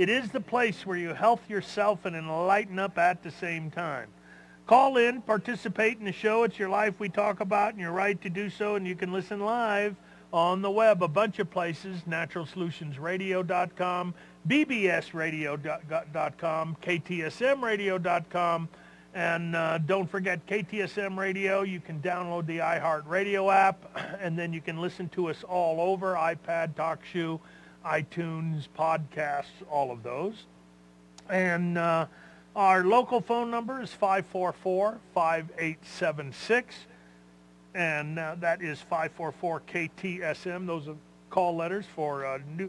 It is the place where you health yourself and enlighten up at the same time. Call in, participate in the show. It's your life we talk about, and you're right to do so. And you can listen live on the web, a bunch of places, naturalsolutionsradio.com, bbsradio.com, ktsmradio.com, and uh, don't forget KTSM Radio. You can download the iHeartRadio app, and then you can listen to us all over iPad, TalkShoe, iTunes, podcasts, all of those. And uh, our local phone number is 544-5876, and uh, that is 544-KTSM. Those are call letters for uh, new,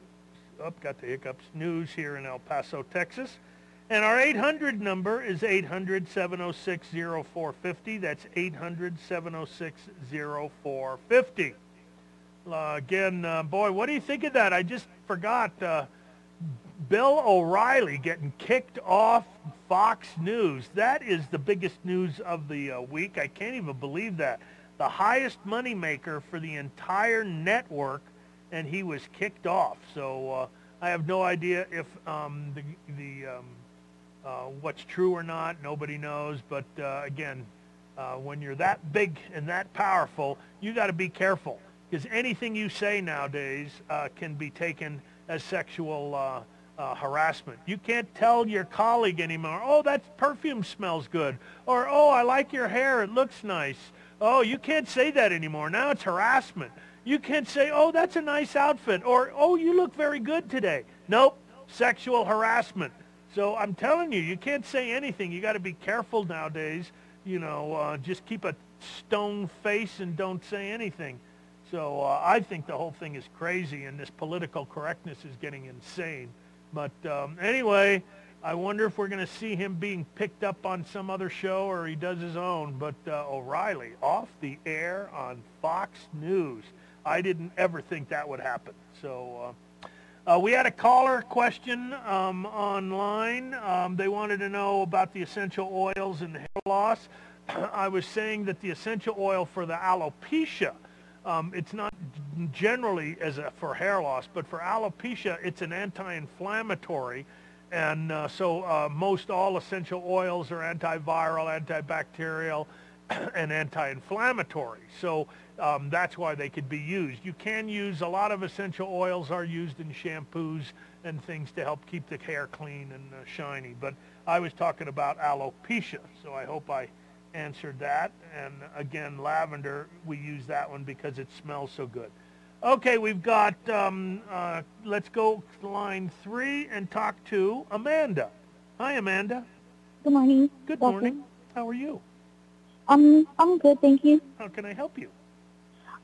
oh, got the hiccups, news here in El Paso, Texas. And our 800 number is 800-706-0450. That's 800-706-0450. Uh, again, uh, boy, what do you think of that? I just forgot uh, Bill O'Reilly getting kicked off Fox News. That is the biggest news of the uh, week. I can't even believe that. The highest moneymaker for the entire network, and he was kicked off. So uh, I have no idea if um, the, the um, uh, what's true or not. Nobody knows. But again, when you're that big and that powerful, you got to be careful because anything you say nowadays uh, can be taken as sexual uh, uh, harassment. You can't tell your colleague anymore, oh, that perfume smells good, or oh, I like your hair, it looks nice. Oh, you can't say that anymore. Now it's harassment. You can't say, oh, that's a nice outfit, or oh, you look very good today. Nope, sexual harassment. So I'm telling you, you can't say anything. You got to be careful nowadays. You know, uh, just keep a stone face and don't say anything. So uh, I think the whole thing is crazy, and this political correctness is getting insane. But um, anyway, I wonder if we're going to see him being picked up on some other show or he does his own. But uh, O'Reilly off the air on Fox News. I didn't ever think that would happen. So uh, uh, we had a caller question um, online. Um, they wanted to know about the essential oils and the hair loss. I was saying that the essential oil for the alopecia um, it's not generally as a, for hair loss, but for alopecia, it's an anti-inflammatory. And uh, so uh, most all essential oils are antiviral, antibacterial, and anti-inflammatory. So um, that's why they could be used. You can use, a lot of essential oils are used in shampoos and things to help keep the hair clean and uh, shiny. But I was talking about alopecia, so I hope I answered that. And again, lavender, we use that one because it smells so good. Okay, we've got, um, uh, let's go to line three and talk to Amanda. Hi, Amanda. Good morning. Good morning. How are you? Um, I'm good, thank you. How can I help you?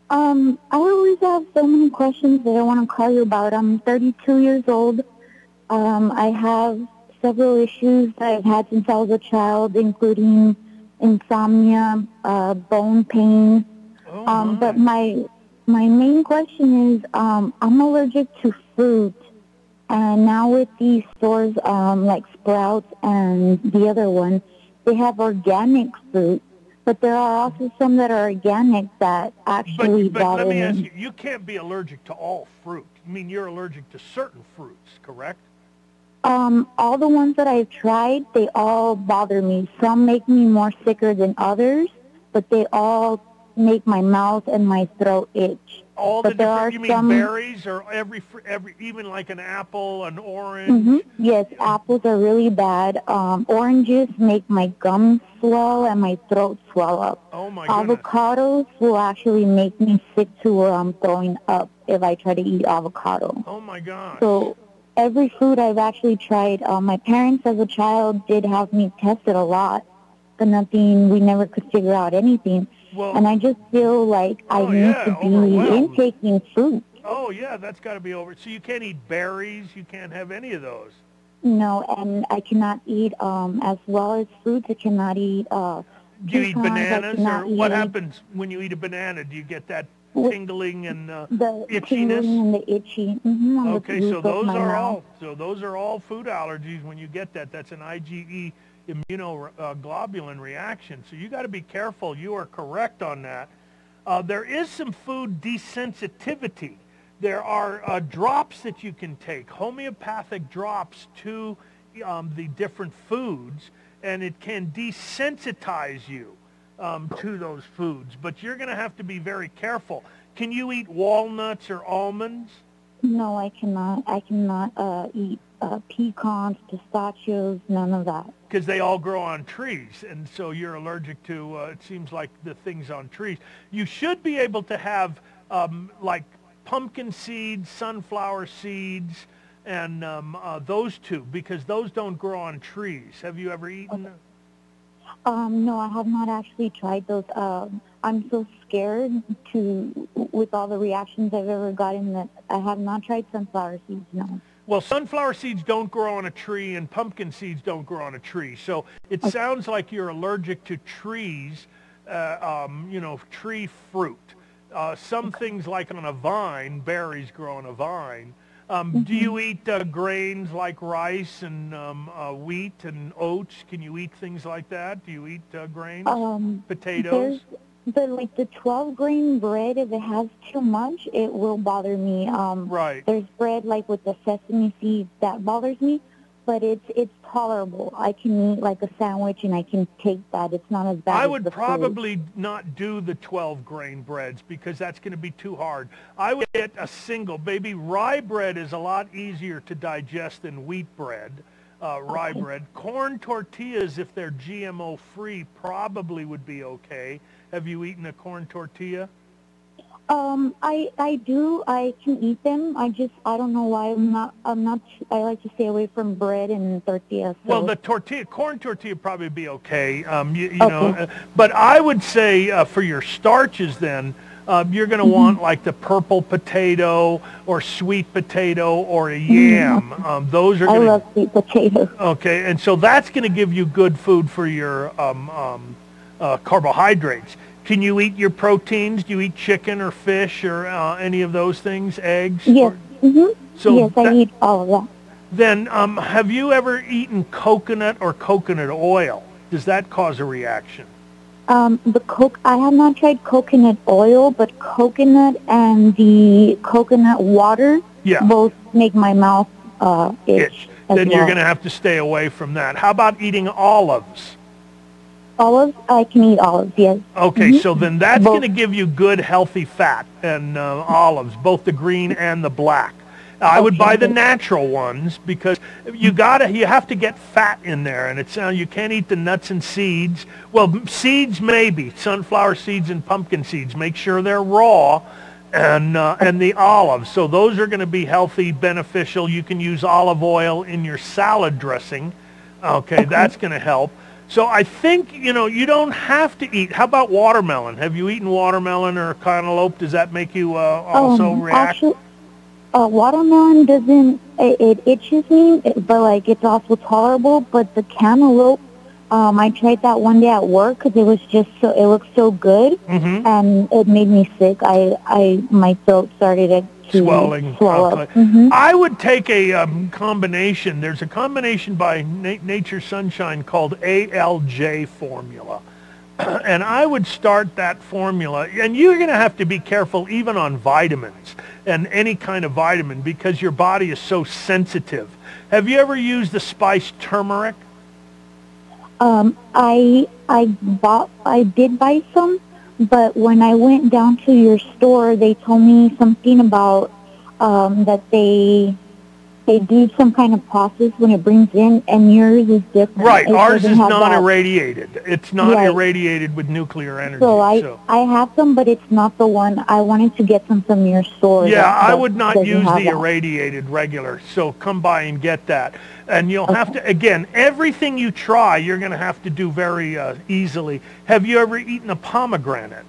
Um, I always have so many questions that I want to call you about. I'm 32 years old. Um, I have several issues that I've had since I was a child, including insomnia, uh, bone pain. Oh, um, but my my main question is um, I'm allergic to fruit, and now with these stores um, like Sprouts and the other one, they have organic fruit. But there are also some that are organic that actually But, but let me ask you, you can't be allergic to all fruit. I mean, you're allergic to certain fruits, correct? Um, all the ones that I've tried, they all bother me. Some make me more sicker than others, but they all make my mouth and my throat itch. All the but there are you mean some, berries or every, fr- every, even like an apple, an orange? hmm Yes, apples are really bad. Um, oranges make my gums swell and my throat swell up. Oh my goodness. Avocados will actually make me sick to where I'm throwing up if I try to eat avocado. Oh my god. So every food I've actually tried, uh, my parents as a child did have me tested a lot, but nothing, we never could figure out anything. Well- and I just feel like I Oh, need yeah, to be intaking fruit. Oh yeah, that's got to be over. So you can't eat berries. You can't have any of those. No, and I cannot eat um as well as fruits. I cannot eat uh. Do you eat bananas, or what eat happens when you eat a banana? Do you get that tingling and uh, The itchiness? and the itchy. Mm-hmm, Okay, the so those are mouth. all so those are all food allergies when you get that. That's an IgE immunoglobulin reaction. So you got to be careful. You are correct on that. Uh, there is some food desensitivity. There are uh, drops that you can take, homeopathic drops to um, the different foods, and it can desensitize you um, to those foods. But you're going to have to be very careful. Can you eat walnuts or almonds? No, I cannot. I cannot uh, eat uh, pecans, pistachios, none of that. because they all grow on trees, and so you're allergic to. Uh, it seems like the things on trees. You should be able to have um, like pumpkin seeds, sunflower seeds, and um, uh, those two because those don't grow on trees. Have you ever eaten? Um, no, I have not actually tried those. Um, I'm so scared to, with all the reactions I've ever gotten, that I have not tried sunflower seeds. No. Well, sunflower seeds don't grow on a tree, and pumpkin seeds don't grow on a tree. So it sounds like you're allergic to trees, uh, um, you know, tree fruit. Uh, some things like on a vine, berries grow on a vine. Um, Do you eat uh, grains like rice and um, uh, wheat and oats? Can you eat things like that? Do you eat uh, grains? Um, Potatoes? There's, but like the 12 grain bread, if it has too much, it will bother me. Um, Right. There's bread like with the sesame seeds that bothers me, but it's it's tolerable. I can eat like a sandwich and I can take that. It's not as bad. I would the food. probably not do the 12 grain breads because that's going to be too hard. I would get a single. Maybe rye bread is a lot easier to digest than wheat bread, uh, rye Okay. bread. Corn tortillas, if they're GMO free, probably would be okay. Have you eaten a corn tortilla? Um, I I do. I can eat them. I just I don't know why I'm not. I'm not. I like to stay away from bread and tortillas. So. Well, the tortilla, corn tortilla probably be okay. Um, you, you Okay. know, uh, but I would say uh, for your starches, then um, you're going to want like the purple potato or sweet potato or a yam. Um, those are I going love sweet potatoes. okay, and so that's going to give you good food for your um, um, uh, carbohydrates. Can you eat your proteins? Do you eat chicken or fish or uh, any of those things? Eggs? Yes. Or- hmm So yes, I that- eat all of that. then, um, have you ever eaten coconut or coconut oil? Does that cause a reaction? Um, the coke. I have not tried coconut oil, but coconut and the coconut water Yeah. both make my mouth uh, itch. Itch. Then you're going to have to stay away from that. How about eating olives? Olives. I can eat olives. Yes. Okay, so then that's going to give you good, healthy fat and uh, olives, both the green and the black. I would buy the natural ones because you gotta, you have to get fat in there, and it's uh, you can't eat the nuts and seeds. Well, seeds maybe, sunflower seeds and pumpkin seeds. Make sure they're raw, and uh, and the olives. So those are going to be healthy, beneficial. You can use olive oil in your salad dressing. Okay, that's going to help. So I think you know you don't have to eat. How about watermelon? Have you eaten watermelon or cantaloupe? Does that make you uh, also um, react? Actually, uh, watermelon doesn't. It, it itches me, but like it's also tolerable. But the cantaloupe, um, I tried that one day at work because it was just so. It looked so good, Mhm. and it made me sick. I, I, my throat started to swelling. swell. Mhm. I would take a um, combination. There's a combination by Na- Nature Sunshine called ALJ formula. and I would start that formula. And you're going to have to be careful even on vitamins and any kind of vitamin because your body is so sensitive. Have you ever used the spice turmeric? Um, I I bought I did buy some, but when I went down to your store, they told me something about um, that they they do some kind of process when it brings in, and yours is different. Right, It ours is that. non-irradiated. It's not Right. irradiated with nuclear energy. So I I have some, but it's not the one I wanted to get some from your store. Yeah, that- I would not use the that. irradiated regular. So come by and get that. And you'll have to, again, everything you try, you're going to have to do very uh, easily. Have you ever eaten a pomegranate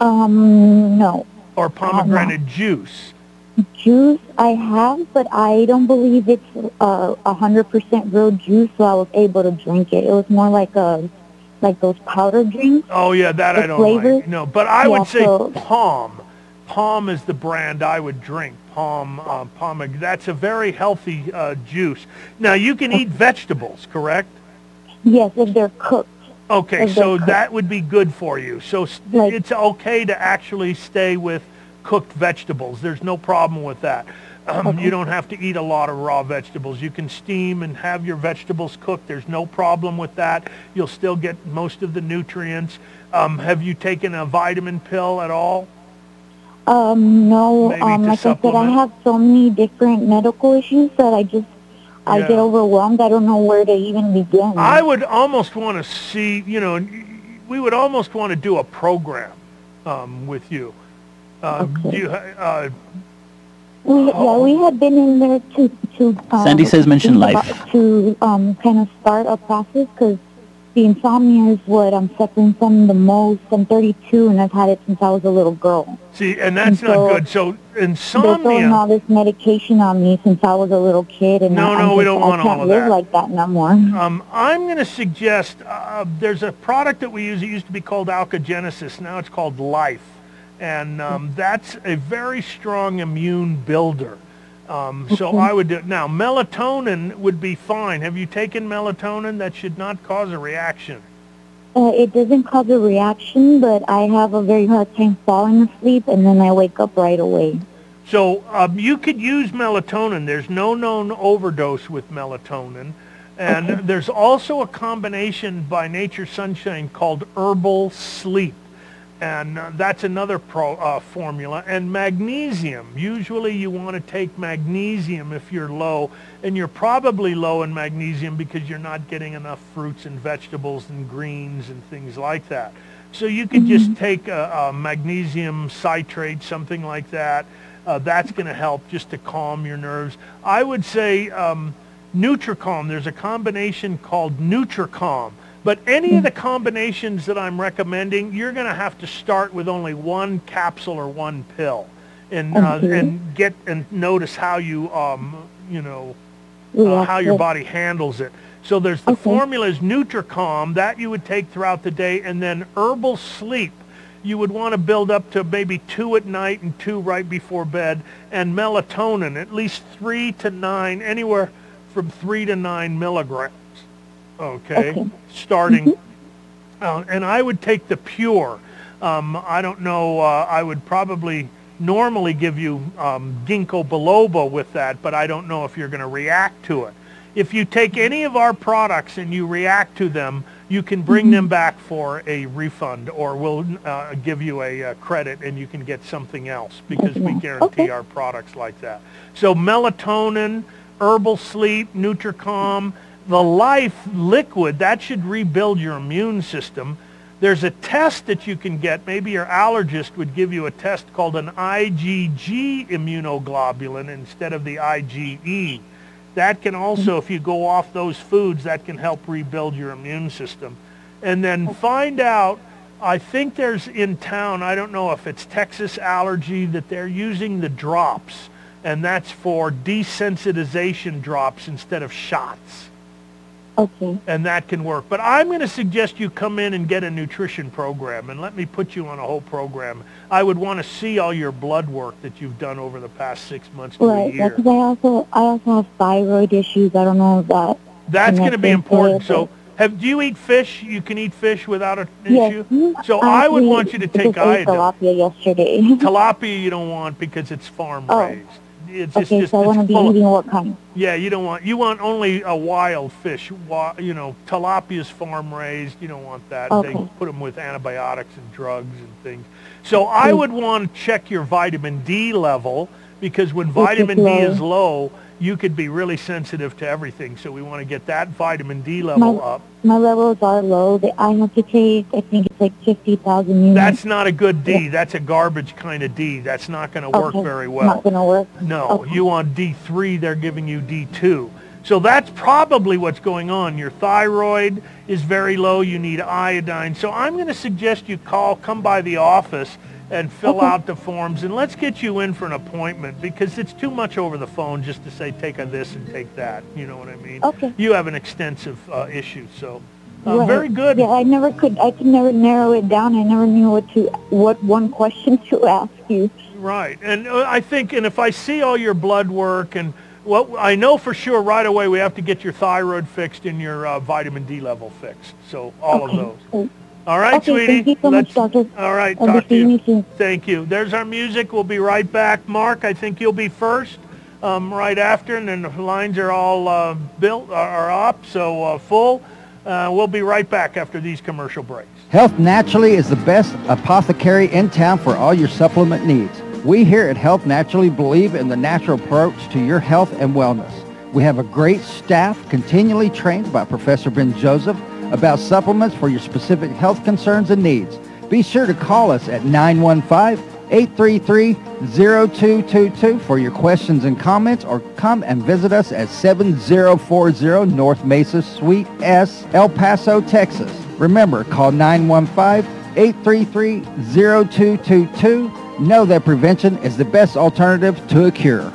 Um, no. or pomegranate juice? Juice I have, but I don't believe it's uh, a hundred percent real juice, so I was able to drink it. It was more like a like those powder drinks. Oh yeah, that I don't flavor? like. No, but I Yeah, would say so- POM. POM is the brand I would drink. POM, uh, POM. That's a very healthy uh, juice. Now you can eat vegetables, correct? Yes, if they're cooked. Okay, If so cooked. that would be good for you. So Like- it's okay to actually stay with cooked vegetables. There's no problem with that. Um, You don't have to eat a lot of raw vegetables. You can steam and have your vegetables cooked. There's no problem with that. You'll still get most of the nutrients. Um, have you taken a vitamin pill at all? Um, no, Maybe um, like I said, I have so many different medical issues that I just I Yeah. get overwhelmed. I don't know where to even begin. I would almost want to see, you know, we would almost want to do a program um, with you. Uh, Okay. you uh, We, yeah, we had been in there to to. Um, Sandy says mention life. about- To um, kind of start a process because the insomnia is what I'm suffering from the most. I'm 32 and I've had it since I was a little girl. See, and that's And not so good. So insomnia. They're throwing insomnia. all this medication on me since I was a little kid, and No, I, no, I'm we just, don't I want all can't of live that. like that no more. Um, I'm going to suggest uh, there's a product that we use. It used to be called Alkagenesis. Now it's called Life, and um, that's a very strong immune builder. Um, so I would do it. now. Melatonin would be fine. Have you taken melatonin? That should not cause a reaction. Uh, it doesn't cause a reaction, but I have a very hard time falling asleep, and then I wake up right away. So um, you could use melatonin. There's no known overdose with melatonin. And there's also a combination by Nature Sunshine called Herbal Sleep. And uh, that's another pro, uh, formula. And magnesium. Usually you want to take magnesium if you're low. And you're probably low in magnesium because you're not getting enough fruits and vegetables and greens and things like that. So you could just take a, a magnesium citrate, something like that. Uh, that's going to help just to calm your nerves. I would say um, Nutricalm. There's a combination called Nutricalm. But any of the combinations that I'm recommending, you're going to have to start with only one capsule or one pill, and uh, Okay. and get and notice how you um you know uh, Yeah, how your yeah. body handles it. So there's the Okay. formula is Nutricalm that you would take throughout the day, and then Herbal Sleep. You would want to build up to maybe two at night and two right before bed, and melatonin at least three to nine, anywhere from three to nine milligrams. Okay, Okay. starting, uh, and I would take the pure. Um, I don't know. Uh, I would probably normally give you um, ginkgo biloba with that, but I don't know if you're going to react to it. If you take any of our products and you react to them, you can bring them back for a refund, or we'll uh, give you a uh, credit and you can get something else because we guarantee Okay. our products like that. So melatonin, herbal sleep, Nutricalm, the Life liquid, that should rebuild your immune system. There's a test that you can get. Maybe your allergist would give you a test called an IgG immunoglobulin instead of the IgE. That can also, if you go off those foods, that can help rebuild your immune system. And then find out, I think there's in town, I don't know if it's Texas Allergy, that they're using the drops. And that's for desensitization drops instead of shots Okay. and that can work. But I'm going to suggest you come in and get a nutrition program and let me put you on a whole program. I would want to see all your blood work that you've done over the past six months to a Right. year. Because I also I also have thyroid issues. I don't know if that. That's going to be important. So, have do you eat fish? You can eat fish without an Yes. issue. So I would want you to take iodine. tilapia yesterday. Tilapia you don't want because it's farm Oh. It's just, okay, just so I it's want to be full eating what kind? Yeah, you don't want you want only a wild fish. Wa- You know, tilapia's farm raised. You don't want that. They put them with antibiotics and drugs and things. So I would want to check your vitamin D level because when It's vitamin D is low, you could be really sensitive to everything. So we want to get that vitamin D level My, up. my levels are low. I have to take, I think it's like 50,000 units. That's not a good D. That's a garbage kind of D. That's not going to work Okay, very Not well. going to work. No, Okay. you want D3, they're giving you D2. So that's probably what's going on. Your thyroid is very low. You need iodine. So I'm going to suggest you call, come by the office and fill Okay. out the forms and let's get you in for an appointment because it's too much over the phone just to say take a this and take that. You know what I mean? Okay. You have an extensive uh, issue, so uh, Right. very good. Yeah, I never could, I could never narrow it down. I never knew what to, what one question to ask you. Right, and uh, I think, and if I see all your blood work, and well, I know for sure right away, we have to get your thyroid fixed and your uh, vitamin D level fixed. So all Okay. of those. All right, Okay, sweetie. thank you so much, doctor. All right, I'll talk to you. you. Thank you. There's our music. We'll be right back. Mark, I think you'll be first, um, right after, and then the lines are all uh, built, are up, so uh, full. Uh, we'll be right back after these commercial breaks. Health Naturally is the best apothecary in town for all your supplement needs. We here at Health Naturally believe in the natural approach to your health and wellness. We have a great staff continually trained by Professor Ben Joseph about supplements for your specific health concerns and needs. Be sure to call us at 915-833-0222 for your questions and comments or come and visit us at 7040 North Mesa Suite S, El Paso, Texas. Remember, call 915-833-0222. Know that prevention is the best alternative to a cure.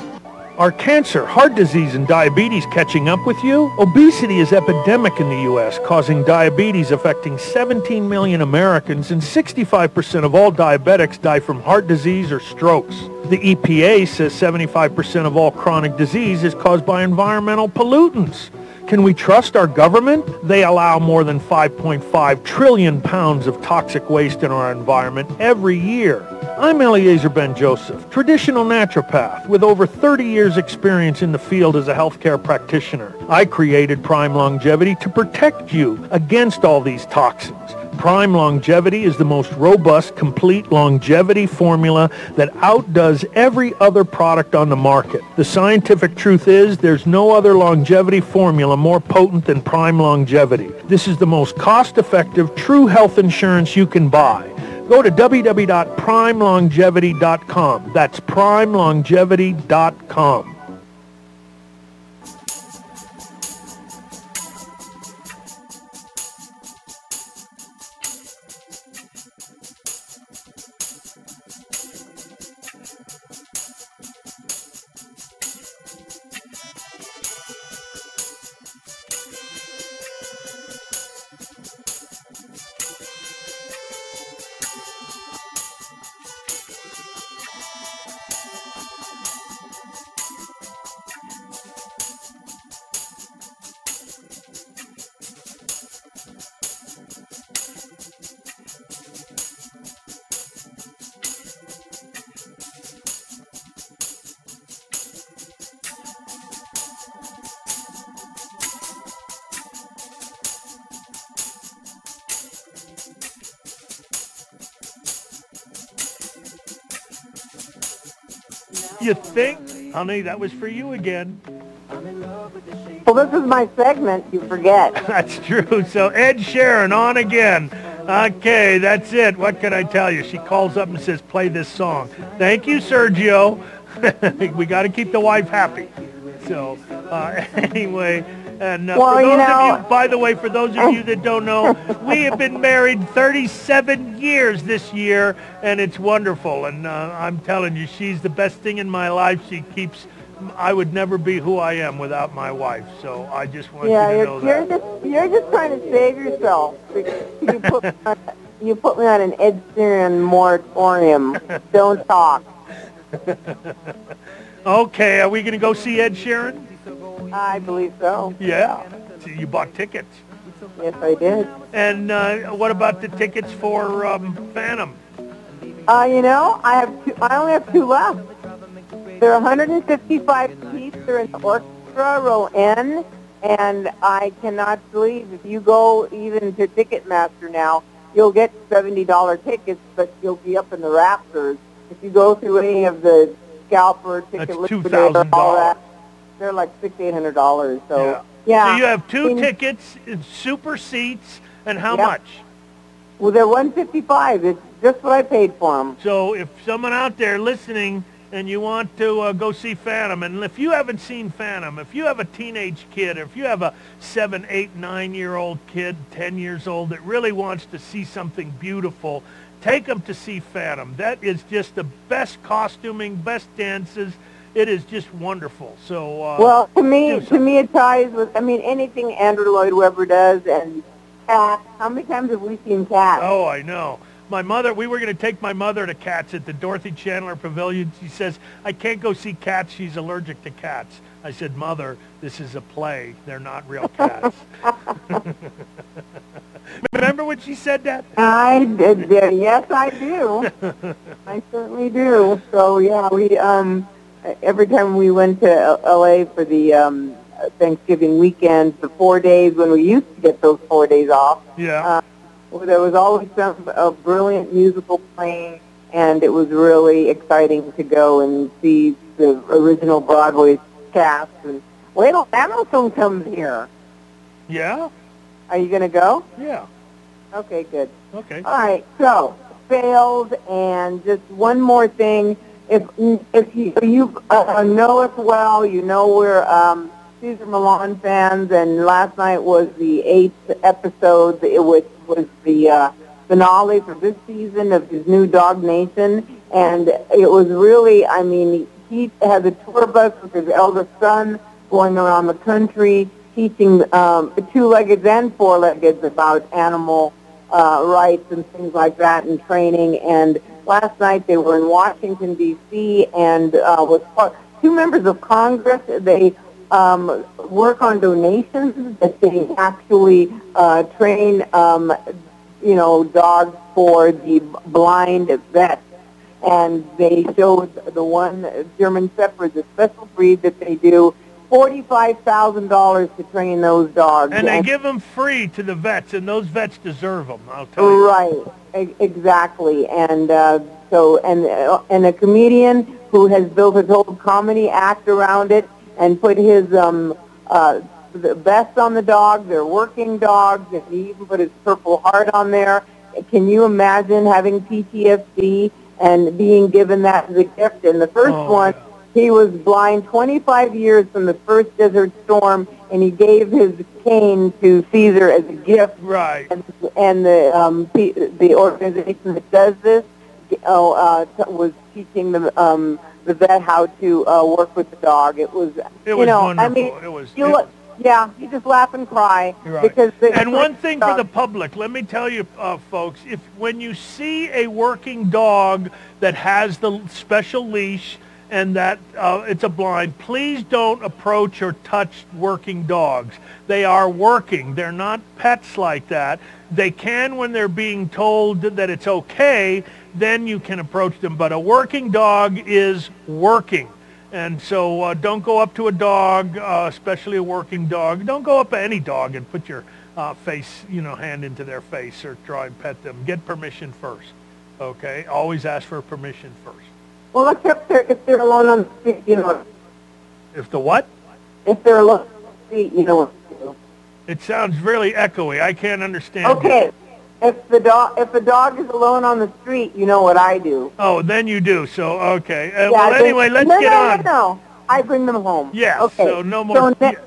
Are cancer, heart disease, and diabetes catching up with you? Obesity is epidemic in the U.S., causing diabetes affecting 17 million Americans, and 65% of all diabetics die from heart disease or strokes. The EPA says 75% of all chronic disease is caused by environmental pollutants. Can we trust our government? They allow more than 5.5 trillion pounds of toxic waste in our environment every year. I'm Eliezer Ben Joseph, traditional naturopath with over 30 years experience in the field as a healthcare practitioner. I created Prime Longevity to protect you against all these toxins. Prime Longevity is the most robust, complete longevity formula that outdoes every other product on the market. The scientific truth is there's no other longevity formula more potent than Prime Longevity. This is the most cost-effective, true health insurance you can buy. Go to www.primelongevity.com. That's primelongevity.com. that was for you again. Well, this is my segment. You forget. That's true. So Ed Sheeran on again. Okay, that's it. What can I tell you? She calls up and says, play this song. Thank you, Sergio. we got to keep the wife happy. So uh, anyway, and uh, Well, for you those know- of you, by the way, for those of you that don't know, we have been married 37 years this year, and it's wonderful. And uh, I'm telling you, she's the best thing in my life. She keeps. I would never be who I am without my wife. So I just want yeah, you to know you're that. just you're just trying to save yourself. You put on, you put me on an Ed Sheeran moratorium. Don't talk. Okay, are we going to go see Ed Sheeran? I believe so. Yeah. So you bought tickets. Yes, I did. And uh, what about the tickets for um, Phantom? Uh, you know, I have two, I only have two left. They're 155 piece. They're in the orchestra, row N, and I cannot believe if you go even to Ticketmaster now, you'll get $70 tickets, but you'll be up in the rafters. If you go through any of the scalper, ticket That's liquidator, all $2,000. that. They're like six, eight hundred dollars. So Yeah. yeah. So you have two I tickets, super seats, and how Yep. much? Well, they're one fifty five. It's just what I paid for them. So if someone out there listening and you want to uh, go see Phantom, and if you haven't seen Phantom, if you have a teenage kid, or if you have a seven, eight, nine-year-old kid, ten years old that really wants to see something beautiful, take them to see Phantom. That is just the best costuming, best dances. It is just wonderful. So uh, Well, to me, to me, it ties with. I mean, anything Andrew Lloyd Webber does, and Cats. How many times have we seen Cats? Oh, I know. My mother, we were going to take my mother to cats at the Dorothy Chandler Pavilion. She says, I can't go see cats. She's allergic to cats. I said, Mother, this is a play. They're not real cats. Remember when she said that? I did. did- Yes, I do. I certainly do. So yeah, we um every time we went to L- L.A. for the um Thanksgiving weekend, the four days when we used to get those four days off, Yeah. uh, well, there was always some a brilliant musical playing, and it was really exciting to go and see the original Broadway cast. And wait till Hamilton comes here. yeah? Are you going to go? Yeah. Okay, good. Okay. All right, so fails and just one more thing. If if you you uh, know us well, you know we're um, Cesar Millan fans, and last night was the eighth episode, it was was the uh, finale for this season of his new Dog Nation, and it was really, I mean, he has a tour bus with his eldest son going around the country teaching um, two-leggeds and four-leggeds about animal uh, rights and things like that and training. And last night they were in Washington D.C. and uh, was part, two members of Congress. They um, work on donations that they actually uh, train, um, you know, dogs for the blind vets. And they showed the one German Shepherd, the special breed that they do, forty-five thousand dollars to train those dogs. And they give them free to the vets, and those vets deserve them, I'll tell you. Right, e- exactly, and uh, so and uh, and a comedian who has built his whole comedy act around it and put his um uh the best on the dog. They're working dogs, and he even put his Purple Heart on there. Can you imagine having PTSD and being given that as a gift? And the first Oh, one. yeah. He was blind 25 years from the first Desert Storm, and he gave his cane to Cesar as a gift Right. and, and the um, the, organization that does this oh, uh, was teaching the um, the vet how to uh, work with the dog. It was It you was know wonderful. I mean It was- you it- look, yeah you just laugh and cry Right. because and one thing for the public, let me tell you, uh, folks, if when you see a working dog that has the special leash and that uh, it's a blind, please don't approach or touch working dogs. They are working. They're not pets like that. They can when they're being told that it's okay, then you can approach them. But a working dog is working. And so uh, don't go up to a dog, uh, especially a working dog. Don't go up to any dog and put your uh, face, you know, hand into their face or try and pet them. Get permission first. Okay? Always ask for permission first. Well except they're, if they're alone on the street you know If the what? if they're alone on the street you know what to do. It sounds really echoey. I can't understand. you. Okay, if the dog if a dog is alone on the street you know what I do. Oh, then you do. So, okay. Uh, Yeah, well, anyway, let's no, get no, on. No, no, I bring them home. Yeah, Okay. so no more- So ne-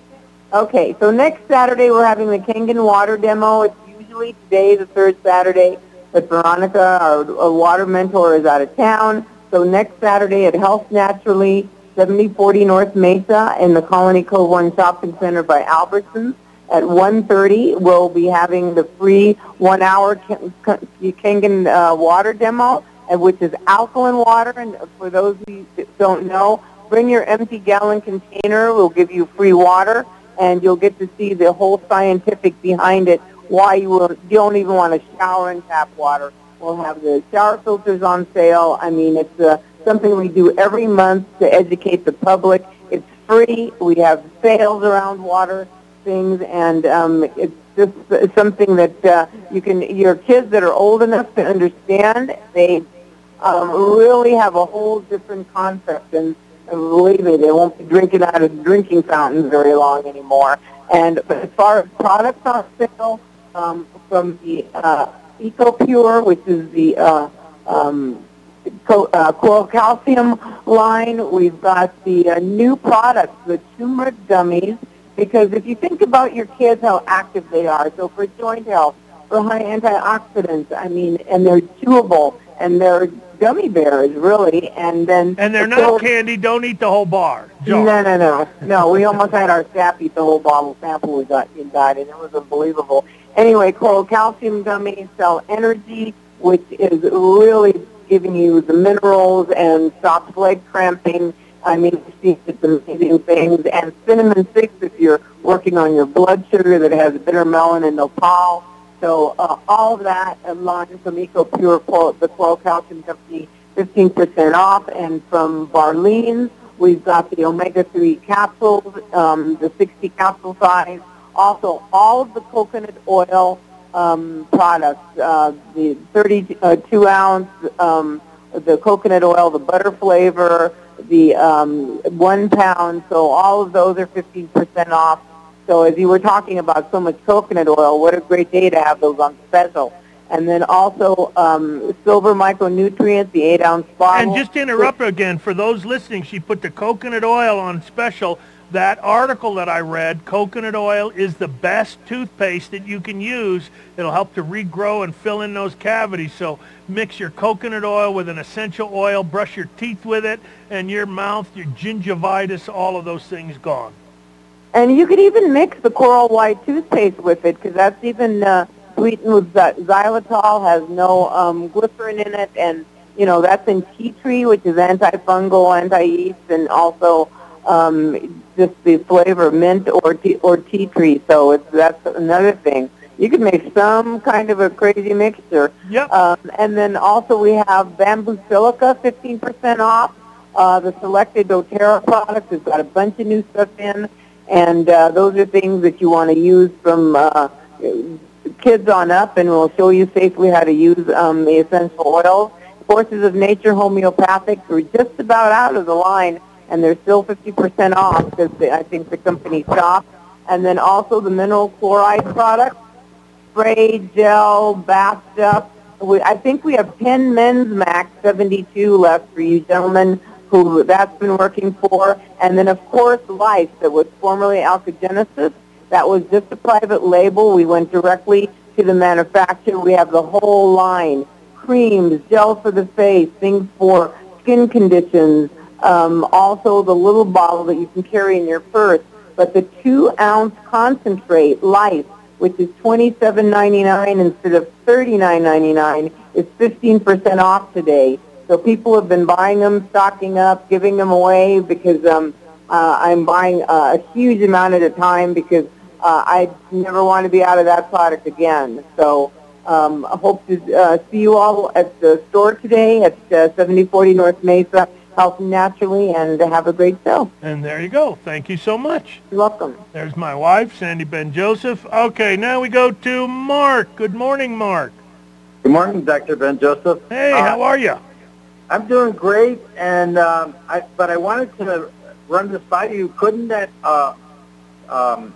okay, so next Saturday we're having the Kangen water demo. It's usually today, the third Saturday, but Veronica, our, our water mentor, is out of town. So next Saturday at Health Naturally, 7040 North Mesa in the Colony Cove One Shopping Center by Albertsons. At 1.30, we'll be having the free one-hour Kangen uh, water demo, which is alkaline water. And for those that don't know, bring your empty gallon container. We'll give you free water, and you'll get to see the whole scientific behind it, why you, will, you don't even want to shower in tap water. We'll have the shower filters on sale. I mean, it's uh, something we do every month to educate the public. It's free. We have sales around water things, and um, it's just something that uh, you can. Your kids that are old enough to understand, they um, really have a whole different concept. And, believe me, they won't be drinking out of drinking fountains very long anymore. And but as far as products on sale, um, from the uh, EcoPure, which is the uh, um, co- uh, coral calcium line, we've got the uh, new products, the turmeric gummies. Because if you think about your kids, how active they are, so for joint health, for high antioxidants, I mean, and they're chewable, and they're gummy bears, really, and then... And they're the not coral- candy. Don't eat the whole bar. no, Jar. no, no, no. We almost had our staff eat the whole bottle sample we got in died, and it was unbelievable. Anyway, coral calcium gummies sell energy, which is really giving you the minerals and stops leg cramping. I mean, it's amazing things. And cinnamon six if you're working on your blood sugar that has bitter melon and nopal. So uh, all of that and line from EcoPure, the Coral Calcium Company, 15% off. And from Barleans, we've got the omega-3 capsules, um, the 60 capsule size. Also, all of the coconut oil um, products, uh, the 32 ounce, um, the coconut oil, the butter flavor, the um, one pound. So all of those are 15% off. So as you were talking about so much coconut oil, what a great day to have those on special. And then also um, silver micronutrients, the eight ounce bottle. And just to interrupt again, for those listening, she put the coconut oil on special. That article that I read, coconut oil is the best toothpaste that you can use. It'll help to regrow and fill in those cavities. So mix your coconut oil with an essential oil, brush your teeth with it, and your mouth, your gingivitis, all of those things gone. And you could even mix the coral white toothpaste with it because that's even uh, sweetened with xy- xylitol, has no um, glycerin in it, and you know that's in tea tree, which is antifungal, anti-yeast, and also um, just the flavor of mint or tea, or tea tree. So it's that's another thing. You can make some kind of a crazy mixture. Yep. Um, and then also we have bamboo silica, 15% off. Uh, the selected doTERRA products has got a bunch of new stuff in, and uh, those are things that you want to use from uh, kids on up, and we'll show you safely how to use um, the essential oils. Forces of Nature Homeopathic are just about out of the line, and they're still 50% off because I think the company stopped. And then also the mineral chloride products, spray, gel, bath stuff. We, I think we have 10 men's max 72 left for you gentlemen who that's been working for. And then, of course, Life, that was formerly Alkagenesis. That was just a private label. We went directly to the manufacturer. We have the whole line, creams, gel for the face, things for skin conditions, um, also the little bottle that you can carry in your purse. But the two-ounce concentrate, Life, which is $27.99 instead of $39.99, is 15% off today. So people have been buying them, stocking up, giving them away because um, uh, I'm buying uh, a huge amount at a time because uh, I never want to be out of that product again. So um, I hope to uh, see you all at the store today at uh, 7040 North Mesa, Health Naturally, and have a great show. And there you go. Thank you so much. You're welcome. There's my wife, Sandy Ben Joseph. Okay, now we go to Mark. Good morning, Mark. Good morning, Dr. Ben Joseph. Hey, Uh, how are you? I'm doing great, and um, I, but I wanted to run this by you. Couldn't that uh, um,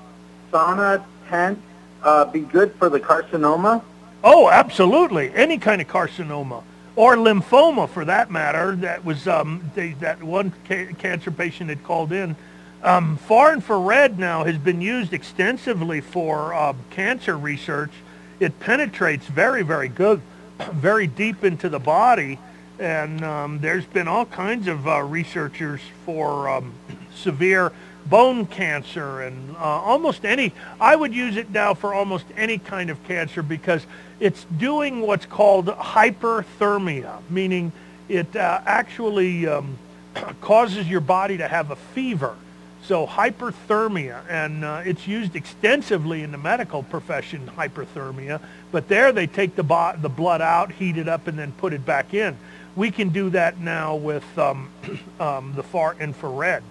sauna tent uh, be good for the carcinoma? Oh, absolutely. Any kind of carcinoma or lymphoma, for that matter. That was um, they, that one ca- cancer patient had called in. Um, far infrared now has been used extensively for uh, cancer research. It penetrates very, very good, very deep into the body, and um, there's been all kinds of uh, researchers for um, severe bone cancer and uh, almost any. I would use it now for almost any kind of cancer because it's doing what's called hyperthermia, meaning it uh, actually um, causes your body to have a fever. So hyperthermia, and uh, it's used extensively in the medical profession, hyperthermia. But there they take the, bo- the blood out, heat it up, and then put it back in. We can do that now with um, um, the far infrared.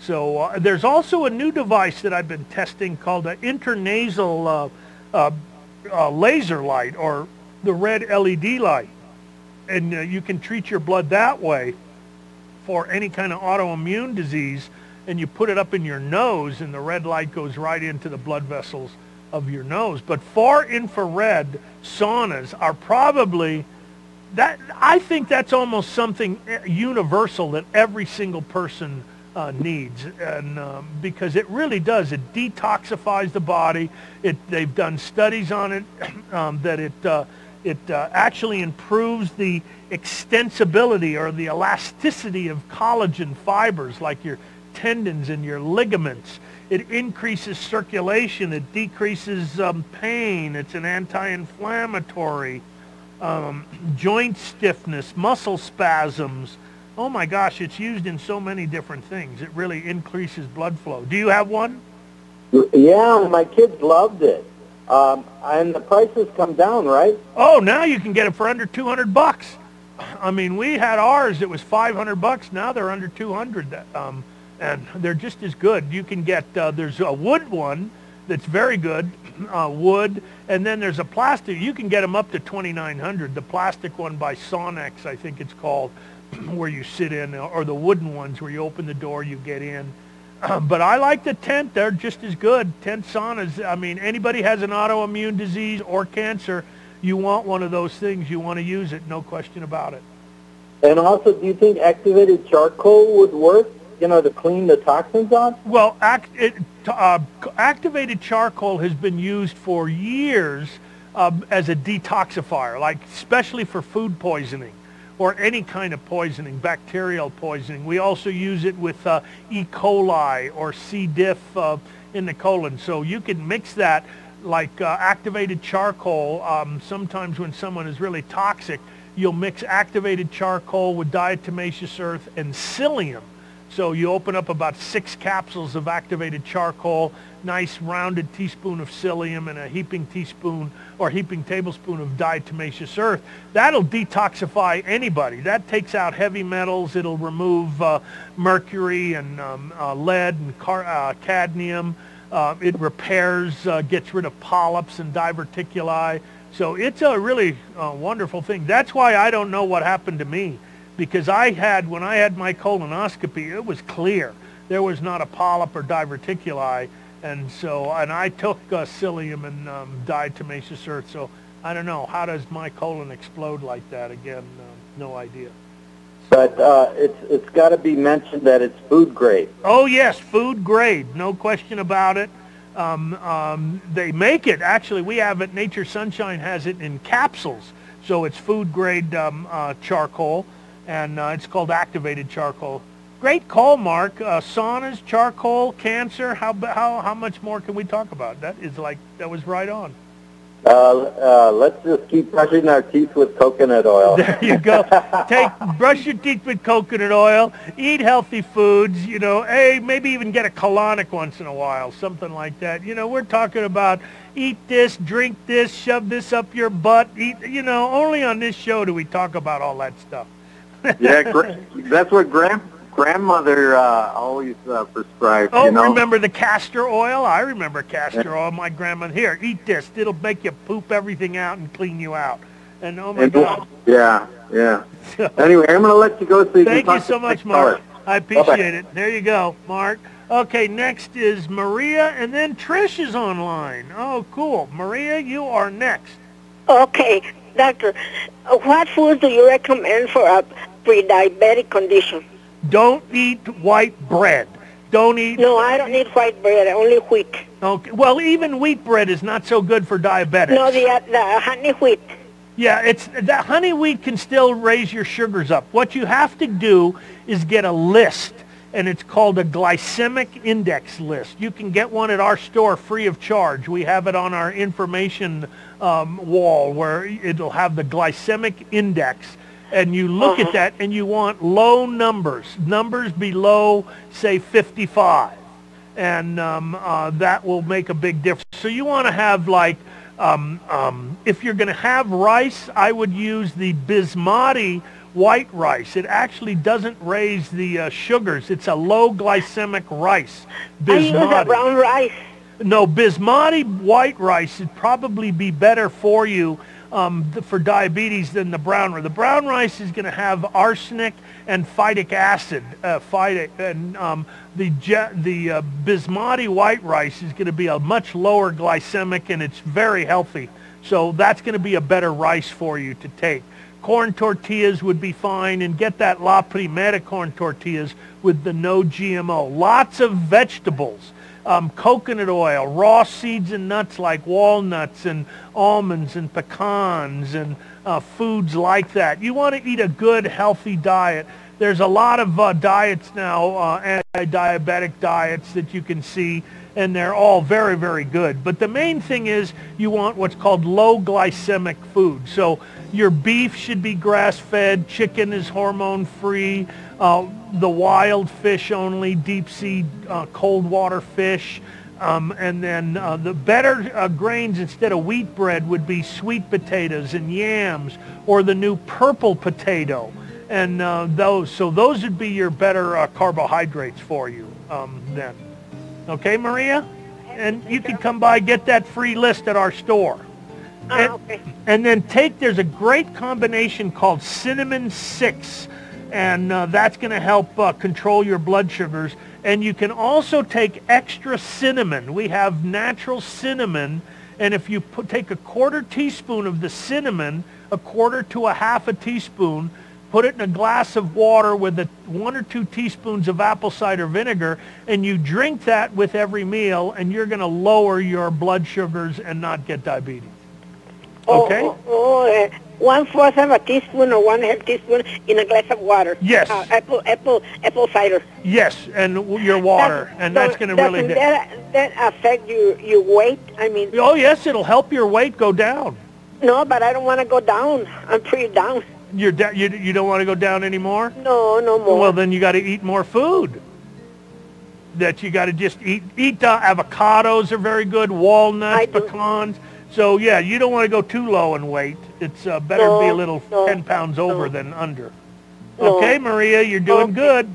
So uh, there's also a new device that I've been testing called an intranasal uh, uh, laser light or the red LED light. and uh, you can treat your blood that way for any kind of autoimmune disease, and you put it up in your nose, and the red light goes right into the blood vessels of your nose. But far infrared saunas are probably that. I think that's almost something uh, universal that every single person uh, needs, and um, because it really does. It detoxifies the body. It they've done studies on it um, that it uh, it uh, actually improves the extensibility or the elasticity of collagen fibers, like your tendons and your ligaments. It increases circulation. It decreases um, pain. It's an anti-inflammatory. Um, joint stiffness, muscle spasms oh my gosh, it's used in so many different things. It really increases blood flow. Do you have one? Yeah, my kids loved it. Um, and the prices come down, right? Oh, now you can get it for under 200 bucks. I mean, we had ours. It was 500 bucks. Now they're under 200. Um, and they're just as good. You can get, uh, there's a wood one that's very good, uh, wood, and then there's a plastic. You can get them up to 2,900. The plastic one by Sonex, I think it's called. where you sit in, or the wooden ones where you open the door, you get in. but I like the tent. They're just as good. Tent saunas. I mean, anybody has an autoimmune disease or cancer, you want one of those things. You want to use it, no question about it. And also, do you think activated charcoal would work? You know, to clean the toxins off. Well, act, it, uh, activated charcoal has been used for years um, as a detoxifier, like especially for food poisoning or any kind of poisoning, bacterial poisoning. We also use it with uh, E. coli or C. diff uh, in the colon. So you can mix that like uh, activated charcoal. Um, sometimes when someone is really toxic, you'll mix activated charcoal with diatomaceous earth and psyllium. So you open up about six capsules of activated charcoal, nice rounded teaspoon of psyllium and a heaping teaspoon or heaping tablespoon of diatomaceous earth. That'll detoxify anybody. That takes out heavy metals. It'll remove uh, mercury and um, uh, lead and car- uh, cadmium. Uh, it repairs, uh, gets rid of polyps and diverticuli. So it's a really uh, wonderful thing. That's why I don't know what happened to me because I had, when I had my colonoscopy, it was clear. There was not a polyp or diverticuli. And so, and I took uh, psyllium and um, diatomaceous earth. So I don't know. How does my colon explode like that? Again, uh, no idea. But uh, it's it's got to be mentioned that it's food grade. Oh yes, food grade, no question about it. Um, um, they make it actually. We have it. Nature Sunshine has it in capsules, so it's food grade um, uh, charcoal and uh, it's called activated charcoal. Great call, Mark. Uh, saunas, charcoal, cancer. How how how much more can we talk about? That is like that was right on. Uh, uh, let's just keep brushing our teeth with coconut oil. There you go. Take brush your teeth with coconut oil. Eat healthy foods. You know, hey, maybe even get a colonic once in a while, something like that. You know, we're talking about eat this, drink this, shove this up your butt. Eat. You know, only on this show do we talk about all that stuff yeah, gra- that's what grand grandmother uh, always uh, prescribed. Oh, you know? remember the castor oil? I remember castor oil. My grandmother here, eat this. It'll make you poop everything out and clean you out. And oh my and, God. Yeah, yeah. anyway, I'm going to let you go so you Thank can you so much, Mark. I appreciate it. There you go, Mark. Okay, next is Maria, and then Trish is online. Oh, cool. Maria, you are next. Okay, doctor. What foods do you recommend for a pre-diabetic condition. Don't eat white bread. Don't eat. No, I don't eat white bread. Only wheat. Okay. Well, even wheat bread is not so good for diabetics. No, the uh, the honey wheat. Yeah, it's that honey wheat can still raise your sugars up. What you have to do is get a list, and it's called a glycemic index list. You can get one at our store free of charge. We have it on our information um, wall where it'll have the glycemic index and you look uh-huh. at that and you want low numbers, numbers below, say, 55. And um, uh, that will make a big difference. So you want to have like, um, um, if you're going to have rice, I would use the basmati white rice. It actually doesn't raise the uh, sugars. It's a low glycemic rice. Basmati. I use a brown rice. No, basmati white rice would probably be better for you um, for diabetes than the brown rice. The brown rice is going to have arsenic and phytic acid. Uh, phytic, and um, the the uh, basmati white rice is going to be a much lower glycemic and it's very healthy. So that's going to be a better rice for you to take. Corn tortillas would be fine and get that La Primera corn tortillas with the no GMO. Lots of vegetables um, coconut oil, raw seeds and nuts like walnuts and almonds and pecans and uh, foods like that. You want to eat a good, healthy diet. There's a lot of uh, diets now, uh, anti-diabetic diets that you can see, and they're all very, very good. But the main thing is you want what's called low glycemic food. So your beef should be grass-fed, chicken is hormone-free, uh, the wild fish only, deep sea uh, cold water fish. Um, and then uh, the better uh, grains instead of wheat bread would be sweet potatoes and yams or the new purple potato. And uh, those, so those would be your better uh, carbohydrates for you um, then. Okay, Maria? And you can come by get that free list at our store. And, okay. and then take, there's a great combination called Cinnamon 6 and uh, that's going to help uh, control your blood sugars. And you can also take extra cinnamon. We have natural cinnamon, and if you put, take a quarter teaspoon of the cinnamon, a quarter to a half a teaspoon, put it in a glass of water with a, one or two teaspoons of apple cider vinegar, and you drink that with every meal, and you're going to lower your blood sugars and not get diabetes. Okay? Oh, oh, uh, one fourth of a teaspoon or one half teaspoon in a glass of water. Yes. Uh, apple, apple, apple cider. Yes, and your water, Does- and that's going to really... Doesn't that, that affect your, your weight? I mean, Oh yes, it'll help your weight go down. no, but I don't want to go down. I'm pretty down. You're da- you you don't want to go down anymore. No, no more. Well, then you got to eat more food. That you got to just eat eat uh, avocados are very good, walnuts, pecans. So yeah, you don't want to go too low in weight. It's uh, better to be a little no, ten pounds over no. than under. No. Okay, Maria, you're doing Okay. good.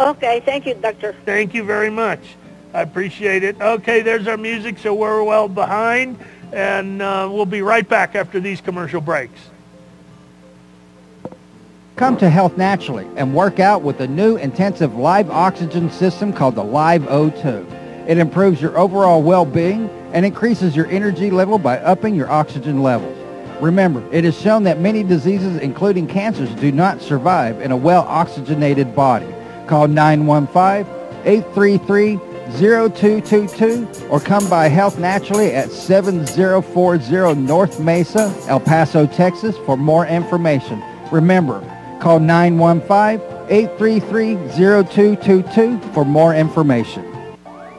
Okay, thank you, doctor. Thank you very much. I appreciate it. Okay, there's our music, so we're well behind, and uh, we'll be right back after these commercial breaks. Come to Health Naturally and work out with the new intensive live oxygen system called the Live O2. It improves your overall well-being and increases your energy level by upping your oxygen levels. Remember, it is shown that many diseases, including cancers, do not survive in a well-oxygenated body. Call 915-833-0222 or come by Health Naturally at 7040 North Mesa, El Paso, Texas for more information. Remember, call 915-833-0222 for more information.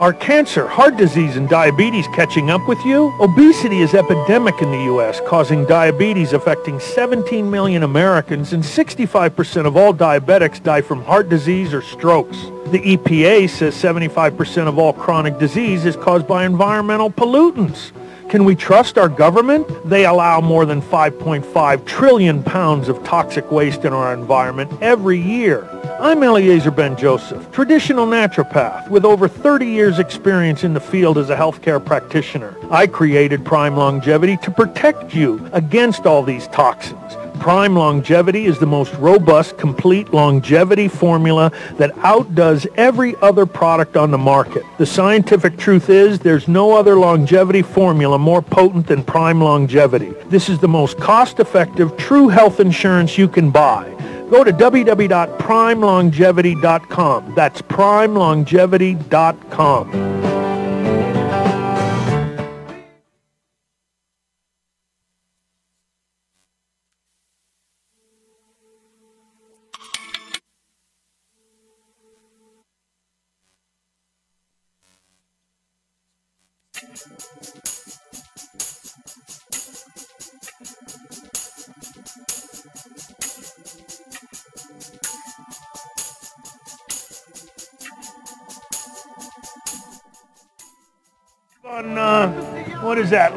Are cancer, heart disease, and diabetes catching up with you? Obesity is epidemic in the U.S., causing diabetes affecting 17 million Americans, and 65% of all diabetics die from heart disease or strokes. The EPA says 75% of all chronic disease is caused by environmental pollutants. Can we trust our government? They allow more than 5.5 trillion pounds of toxic waste in our environment every year. I'm Eliezer Ben Joseph, traditional naturopath with over 30 years experience in the field as a healthcare practitioner. I created Prime Longevity to protect you against all these toxins. Prime Longevity is the most robust, complete longevity formula that outdoes every other product on the market. The scientific truth is there's no other longevity formula more potent than Prime Longevity. This is the most cost-effective, true health insurance you can buy. Go to www.primelongevity.com. That's primelongevity.com.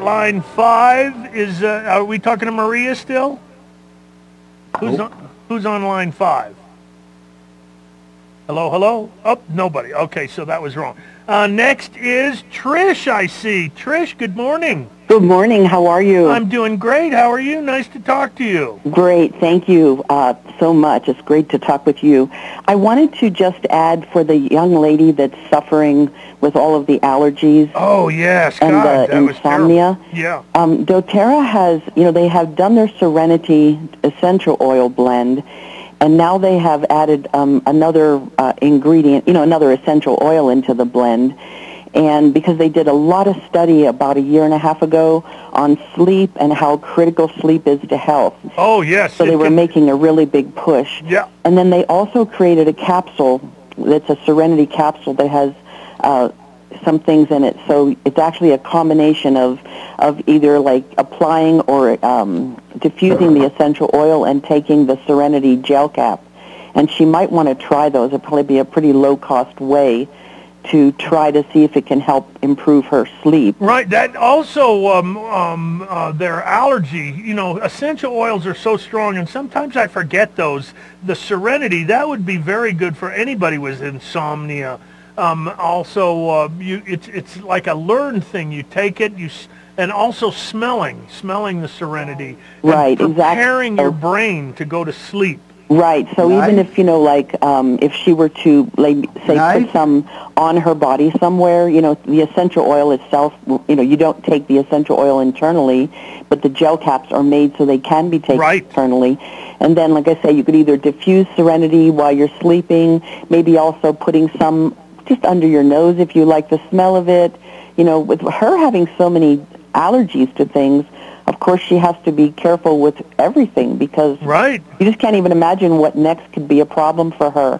Line five is. Uh, are we talking to Maria still? Who's on, Who's on line five? Hello, hello. Oh, nobody. Okay, so that was wrong. Uh, next is Trish. I see. Trish, good morning. Good morning. How are you? I'm doing great. How are you? Nice to talk to you. Great. Thank you uh, so much. It's great to talk with you. I wanted to just add for the young lady that's suffering with all of the allergies. Oh yes, and God, the that insomnia. Yeah. Um, DoTerra has, you know, they have done their Serenity essential oil blend, and now they have added um, another uh, ingredient, you know, another essential oil into the blend. And because they did a lot of study about a year and a half ago on sleep and how critical sleep is to health. Oh yes. So they were making a really big push. Yeah. And then they also created a capsule that's a Serenity capsule that has uh, some things in it. So it's actually a combination of of either like applying or um, diffusing the essential oil and taking the Serenity gel cap. And she might want to try those. It'd probably be a pretty low cost way to try to see if it can help improve her sleep. Right. That also um, um, uh, their allergy. You know, essential oils are so strong, and sometimes I forget those. The Serenity that would be very good for anybody with insomnia. Um, also, uh, you it's it's like a learned thing. You take it, you and also smelling, smelling the Serenity, and Right, exactly. preparing your brain to go to sleep. Right. So even if you know, like, um, if she were to, like, say, Nice. put some on her body somewhere, you know, the essential oil itself, you know, you don't take the essential oil internally, but the gel caps are made so they can be taken Right. internally. And then, like I say, you could either diffuse Serenity while you're sleeping, maybe also putting some just under your nose if you like the smell of it. You know, with her having so many allergies to things, of course she has to be careful with everything because Right. you just can't even imagine what next could be a problem for her.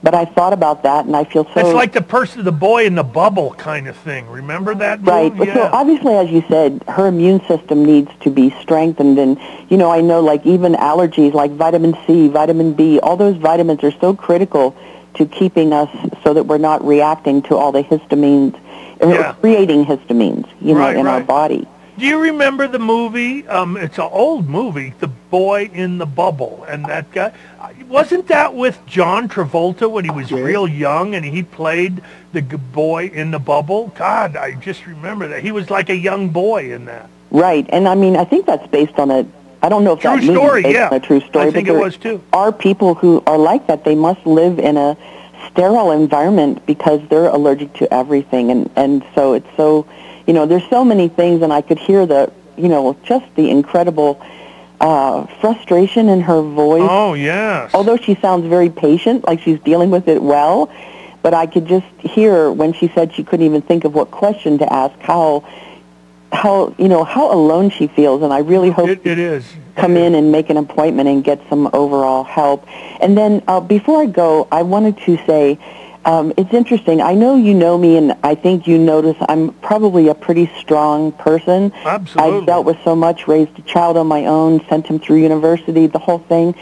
But I thought about that, and I feel so It's like the person, the boy in the bubble kind of thing. Remember that? right. Move? So Yeah. obviously, as you said, her immune system needs to be strengthened, and you know, I know like even allergies, like vitamin C, vitamin B, all those vitamins are so critical to keeping us so that we're not reacting to all the histamines, Yeah. creating histamines, you know, Right, in our body. Do you remember the movie? Um, it's an old movie, The Boy in the Bubble, and that guy wasn't that with John Travolta when he was real young, and he played the boy in the bubble. God, I just remember that he was like a young boy in that. Right, and I mean, I think that's based on a. I don't know if True that movie story, is yeah. a true story, I think but it there was too. are people who are like that. They must live in a sterile environment because they're allergic to everything, and and so it's so, you know, there's so many things, and I could hear the, you know, just the incredible uh, frustration in her voice. Oh yes. Although she sounds very patient, like she's dealing with it well, but I could just hear when she said she couldn't even think of what question to ask, how, how you know, how alone she feels, and I really hope It, it is. come in and make an appointment and get some overall help. And then uh, before I go, I wanted to say um, it's interesting. I know you know me, and I think you notice I'm probably a pretty strong person. Absolutely. I've dealt with so much, raised a child on my own, sent him through university, the whole thing.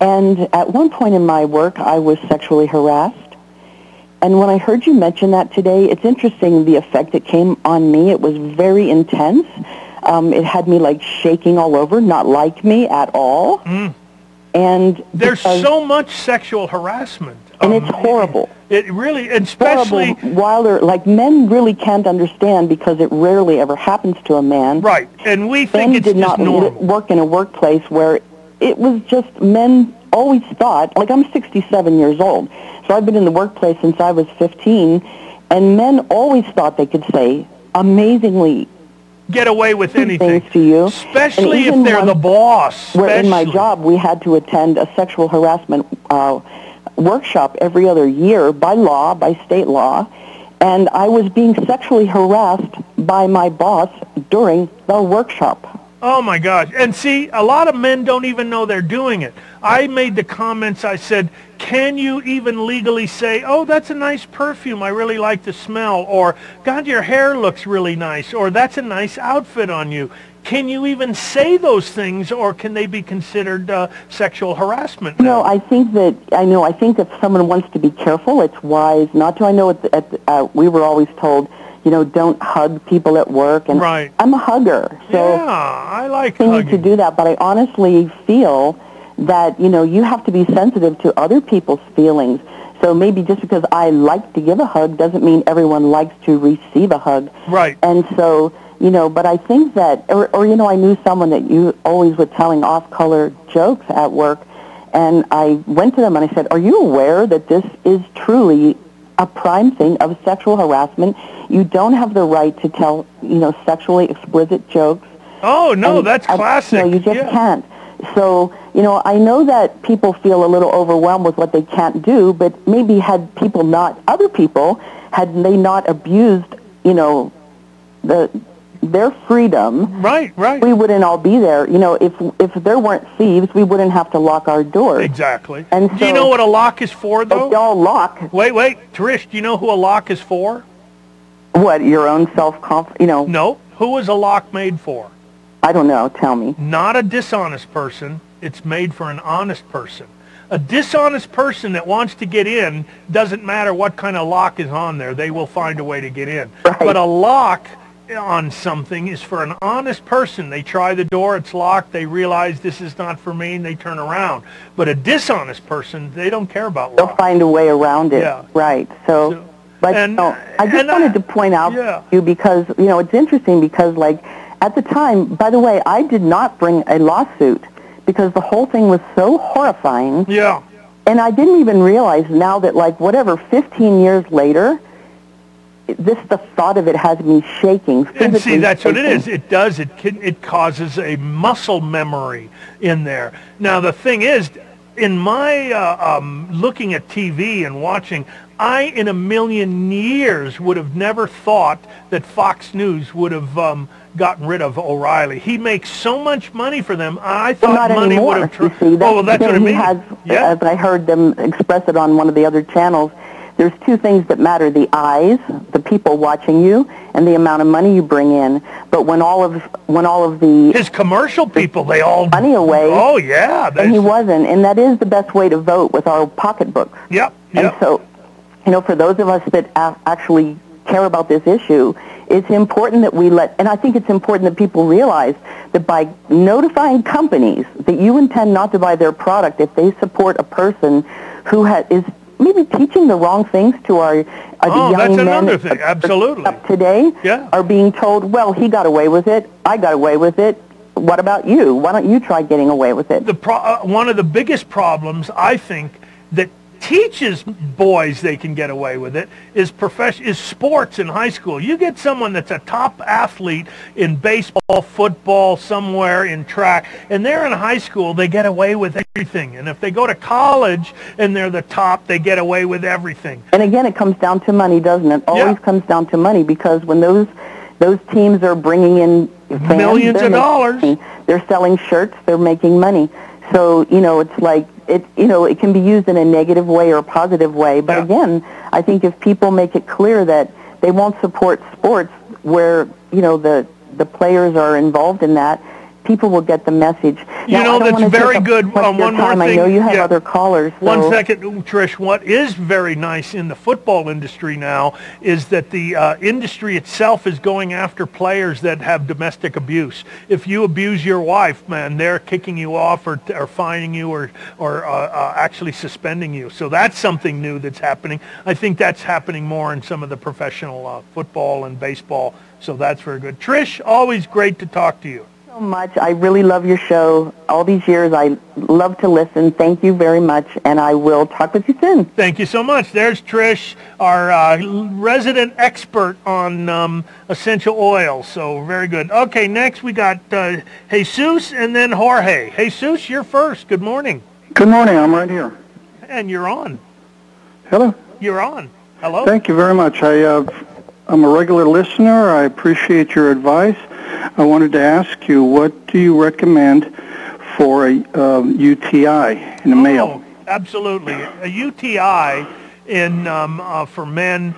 And at one point in my work, I was sexually harassed. And when I heard you mention that today, it's interesting the effect it came on me. It was very intense. Um, it had me like shaking all over, not like me at all. And Mm. There's because- so much sexual harassment. and Um, it's horrible. It really, and especially. Wilder, like men really can't understand because it rarely ever happens to a man. right, and we think Ben it's did just not normal. work in a workplace where it was just men always thought, like I'm 67 years old, so I've been in the workplace since I was 15, and men always thought they could say amazingly Get away with anything, to you. especially if they're the boss. Where in my job we had to attend a sexual harassment uh, workshop every other year by law, by state law, and I was being sexually harassed by my boss during the workshop. Oh my gosh. And see, a lot of men don't even know they're doing it. I made the comments, I said, can you even legally say, oh, that's a nice perfume, I really like the smell, or God, your hair looks really nice, or that's a nice outfit on you. Can you even say those things, or can they be considered uh, sexual harassment? No, I think that I know. I think if someone wants to be careful, it's wise not to. I know at, the, at the, uh, we were always told, you know, don't hug people at work, and Right. I'm a hugger, so yeah, I like continue to do that. But I honestly feel that you know you have to be sensitive to other people's feelings. So maybe just because I like to give a hug doesn't mean everyone likes to receive a hug. Right. And so, you know, but I think that, or, or you know, I knew someone that you always were telling off-color jokes at work, and I went to them and I said, are you aware that this is truly a prime thing of sexual harassment? You don't have the right to tell, you know, sexually explicit jokes. Oh no, And that's classic. no, you just yeah. can't. So, you know, I know that people feel a little overwhelmed with what they can't do, but maybe had people not, other people, had they not abused, you know, the their freedom, right, right, we wouldn't all be there. You know, if if there weren't thieves, we wouldn't have to lock our doors. Exactly. And do you know what a lock is for, though? They all lock. Wait, wait, Trish, do you know who a lock is for? What your own self conf? You know, No. Who is a lock made for? I don't know. Tell me. Not a dishonest person. It's made for an honest person. A dishonest person that wants to get in doesn't matter what kind of lock is on there. They will find a way to get in. But a lock on something is for an honest person. They try the door, it's locked, they realize this is not for me, and they turn around. But a dishonest person, they don't care about They'll find a way around it. Yeah. Right. So, but no, I just wanted to point out yeah. to you because you know it's interesting because like at the time, by the way, I did not bring a lawsuit because the whole thing was so horrifying. Yeah. And I didn't even realize now that like whatever 15 years later, this the thought of it has me shaking. And see, that's what it is. It does. It can, it causes a muscle memory in there. Now the thing is, in my uh, um, looking at TV and watching, I in a million years would have never thought that Fox News would have um, gotten rid of O'Reilly. He makes so much money for them. I Well, thought not money anymore. would have. you Tr- see, oh, well, that's what I mean. Has, yeah. as I heard them express it on one of the other channels, there's two things that matter: the eyes, the people watching you, and the amount of money you bring in. But when all of when all of the his commercial people, they all money away. Oh yeah, and he wasn't, and that is the best way to vote with our pocketbooks. Yep. And so, you know, for those of us that a- actually care about this issue, it's important that we let, and I think it's important that people realize that by notifying companies that you intend not to buy their product if they support a person who ha- is maybe teaching the wrong things to our uh, Oh, young that's men another thing. Absolutely. up today Yeah. are being told, well, he got away with it, I got away with it. What about you? Why don't you try getting away with it? the pro- uh, one of the biggest problems I think that teaches boys they can get away with it is profession is sports in high school. You get someone that's a top athlete in baseball, football, somewhere in track, and they're in high school, they get away with everything. And if they go to college and they're the top, they get away with everything. And again, it comes down to money, doesn't it? Always comes down to money because when those those teams are bringing in fans, Millions of dollars. money. They're selling shirts. They're making money. So you know, it's like it. You know, it can be used in a negative way or a positive way. But again, I think if people make it clear that they won't support sports where you know the the players are involved in that. People will get the message. You know, that's very good. Um, one more thing. I know you have Yeah. other callers. So- second, Trish. What is very nice in the football industry now is that the uh, industry itself is going after players that have domestic abuse. If you abuse your wife, man, they're kicking you off or, or fining you or, or uh, uh, actually suspending you. So that's something new that's happening. I think that's happening more in some of the professional uh, football and baseball. So that's very good. Trish, always great to talk to you. So much. I really love your show. All these years, I love to listen. Thank you very much, and I will talk with you soon. Thank you so much. There's Trish, our uh, resident expert on um, essential oils. So very good. Okay, next we got uh, Jesus and then Jorge. Jesus, you're first. Good morning. Good morning. I'm right here. And you're on. Hello. You're on. Hello. Thank you very much. I, uh, I'm a regular listener. I appreciate your advice. I wanted to ask you, what do you recommend for a um, UTI in a male? Absolutely. A UTI in um, uh, for men,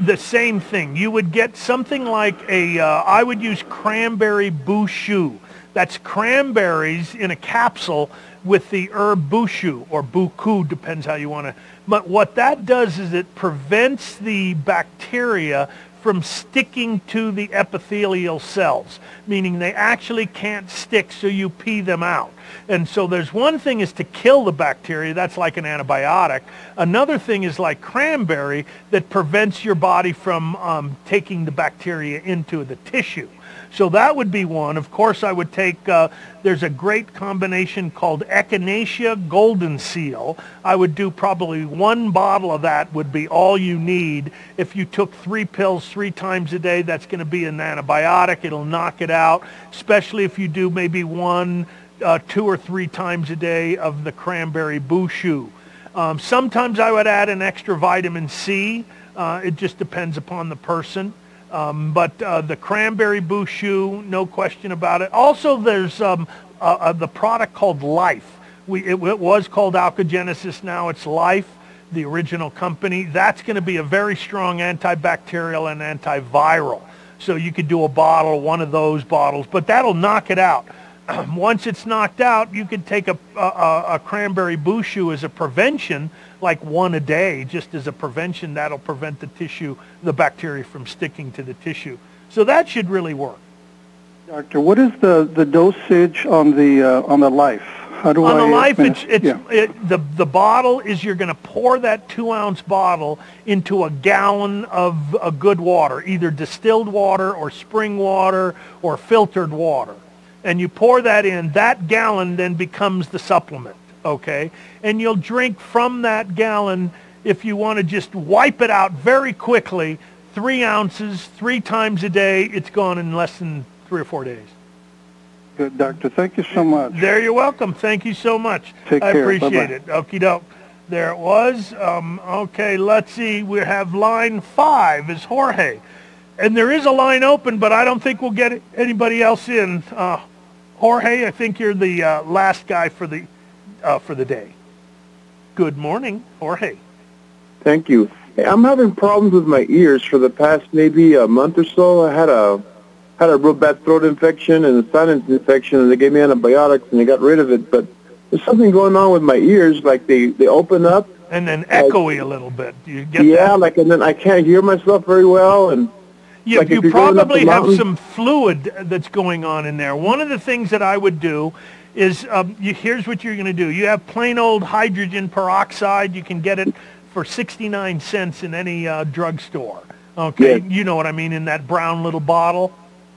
the same thing. You would get something like a. Uh, I would use cranberry buchu. That's cranberries in a capsule with the herb buchu or buku, depends how you want to. But what that does is it prevents the bacteria from sticking to the epithelial cells, meaning they actually can't stick so you pee them out. And so there's one thing is to kill the bacteria. That's like an antibiotic. Another thing is like cranberry that prevents your body from um, taking the bacteria into the tissue. So that would be one. Of course, I would take, uh, there's a great combination called Echinacea Golden Seal. I would do probably one bottle of that would be all you need. If you took three pills three times a day, that's going to be an antibiotic. It'll knock it out, especially if you do maybe one, uh, two or three times a day of the cranberry buchu. Um, sometimes I would add an extra vitamin C. Uh, it just depends upon the person. Um, but uh, the cranberry buchu, no question about it. Also, there's um, uh, uh, the product called Life. We, it, it, was called Alkagenesis. Now it's Life, the original company. That's going to be a very strong antibacterial and antiviral. So you could do a bottle, one of those bottles, but that'll knock it out. Once it's knocked out, you could take a, a, a cranberry buchu as a prevention like one a day just as a prevention. That'll prevent the tissue, the bacteria from sticking to the tissue. So that should really work. Doctor, what is the, the dosage on the uh, on the life? How do on I the life, it's, it's yeah. it, the the bottle is you're going to pour that two ounce bottle into a gallon of a good water, either distilled water or spring water or filtered water, and you pour that in. That gallon then becomes the supplement okay? And you'll drink from that gallon if you want to just wipe it out very quickly, three ounces, three times a day. It's gone in less than three or four days. Good, doctor. Thank you so much. There, you're welcome. Thank you so much. Take I care. appreciate Bye-bye. it. Okie doke. There it was. Um, okay, let's see. We have line five is Jorge. And there is a line open, but I don't think we'll get anybody else in. Uh, Jorge, I think you're the uh, last guy for the uh, for the day. Good morning, Jorge. Thank you. Hey, I'm having problems with my ears for the past maybe a month or so. I had a had a real bad throat infection and a sinus infection, and they gave me antibiotics and they got rid of it. But there's something going on with my ears, like they they open up And then echoey a little bit. Do you get yeah, that? like and then I can't hear myself very well, and You, like you you're going up probably have mountain- some fluid that's going on in there. One of the things that I would do is, um, you, here's what you're going to do. You have plain old hydrogen peroxide. You can get it for 69 cents in any uh, drugstore. Okay, Yes. you know what I mean, in that brown little bottle.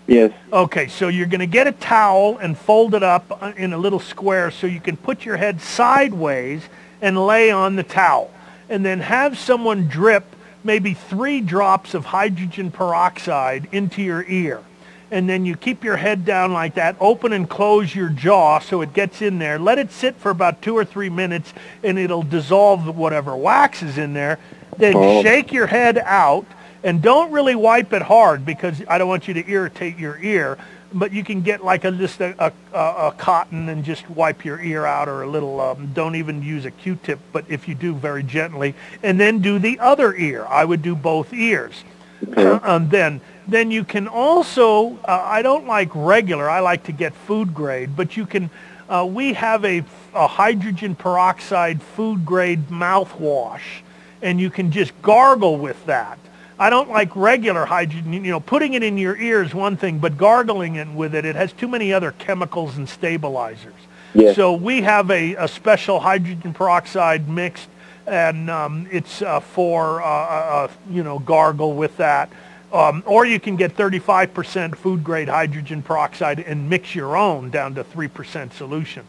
yes, Okay, so you're going to get a towel and fold it up uh, in a little square so you can put your head sideways and lay on the towel. And then have someone drip maybe three drops of hydrogen peroxide into your ear. And then you keep your head down like that, open and close your jaw so it gets in there. Let it sit for about two or three minutes and it'll dissolve whatever wax is in there. Then Oh. shake your head out and don't really wipe it hard because I don't want you to irritate your ear. But you can get like a just a, a, a cotton and just wipe your ear out, or a little. Um, don't even use a Q-tip, but if you do, very gently, and then do the other ear. I would do both ears. Uh, and then then you can also. Uh, I don't like regular. I like to get food grade, but you can. Uh, we have a, a hydrogen peroxide food grade mouthwash, and you can just gargle with that. I don't like regular hydrogen. You know, putting it in your ear is one thing, but gargling it with it, it has too many other chemicals and stabilizers. Yes. So we have a, a special hydrogen peroxide mixed, and um, it's uh, for, uh, uh, uh, you know, gargle with that. Um, or you can get 35% food grade hydrogen peroxide and mix your own down to 3% solution.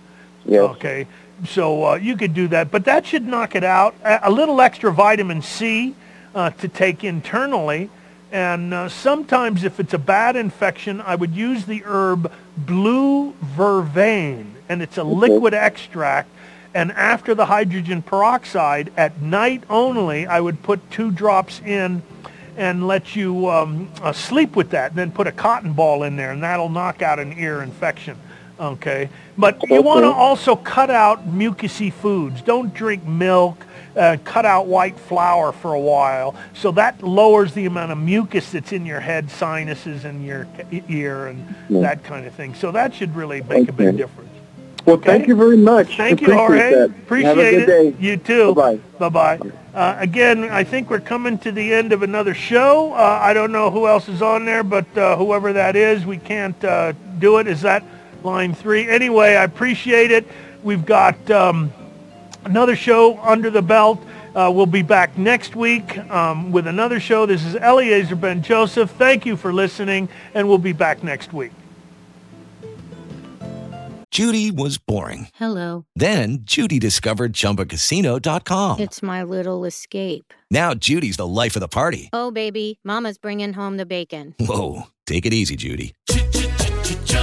yes. Okay, so uh, you could do that, but that should knock it out. A, a little extra vitamin C uh, to take internally, and uh, sometimes if it's a bad infection, I would use the herb blue vervain, and it's a liquid extract. And after the hydrogen peroxide, at night only, I would put two drops in and let you um, uh, sleep with that. And Then put a cotton ball in there, and that'll knock out an ear infection. Okay, but you want to also cut out mucousy foods. Don't drink milk. Uh, cut out white flour for a while, so that lowers the amount of mucus that's in your head, sinuses, and your ear, and Yeah. that kind of thing. So that should really make a big difference. Well, thank you very much. Thank you, Appreciate Jorge. that. Appreciate Have a good it. day. You too. Bye-bye. Bye-bye. Uh, again, I think we're coming to the end of another show. Uh, I don't know who else is on there, but uh, whoever that is, we can't uh, do it. Is that line three. Anyway, I appreciate it. We've got um, another show under the belt. Uh, we'll be back next week um, with another show. This is Eliezer Ben Joseph. Thank you for listening, and we'll be back next week. Judy was boring. Hello. Then Judy discovered ChumbaCasino.com. It's my little escape. Now Judy's the life of the party. Oh, baby, Mama's bringing home the bacon. Whoa, take it easy, Judy.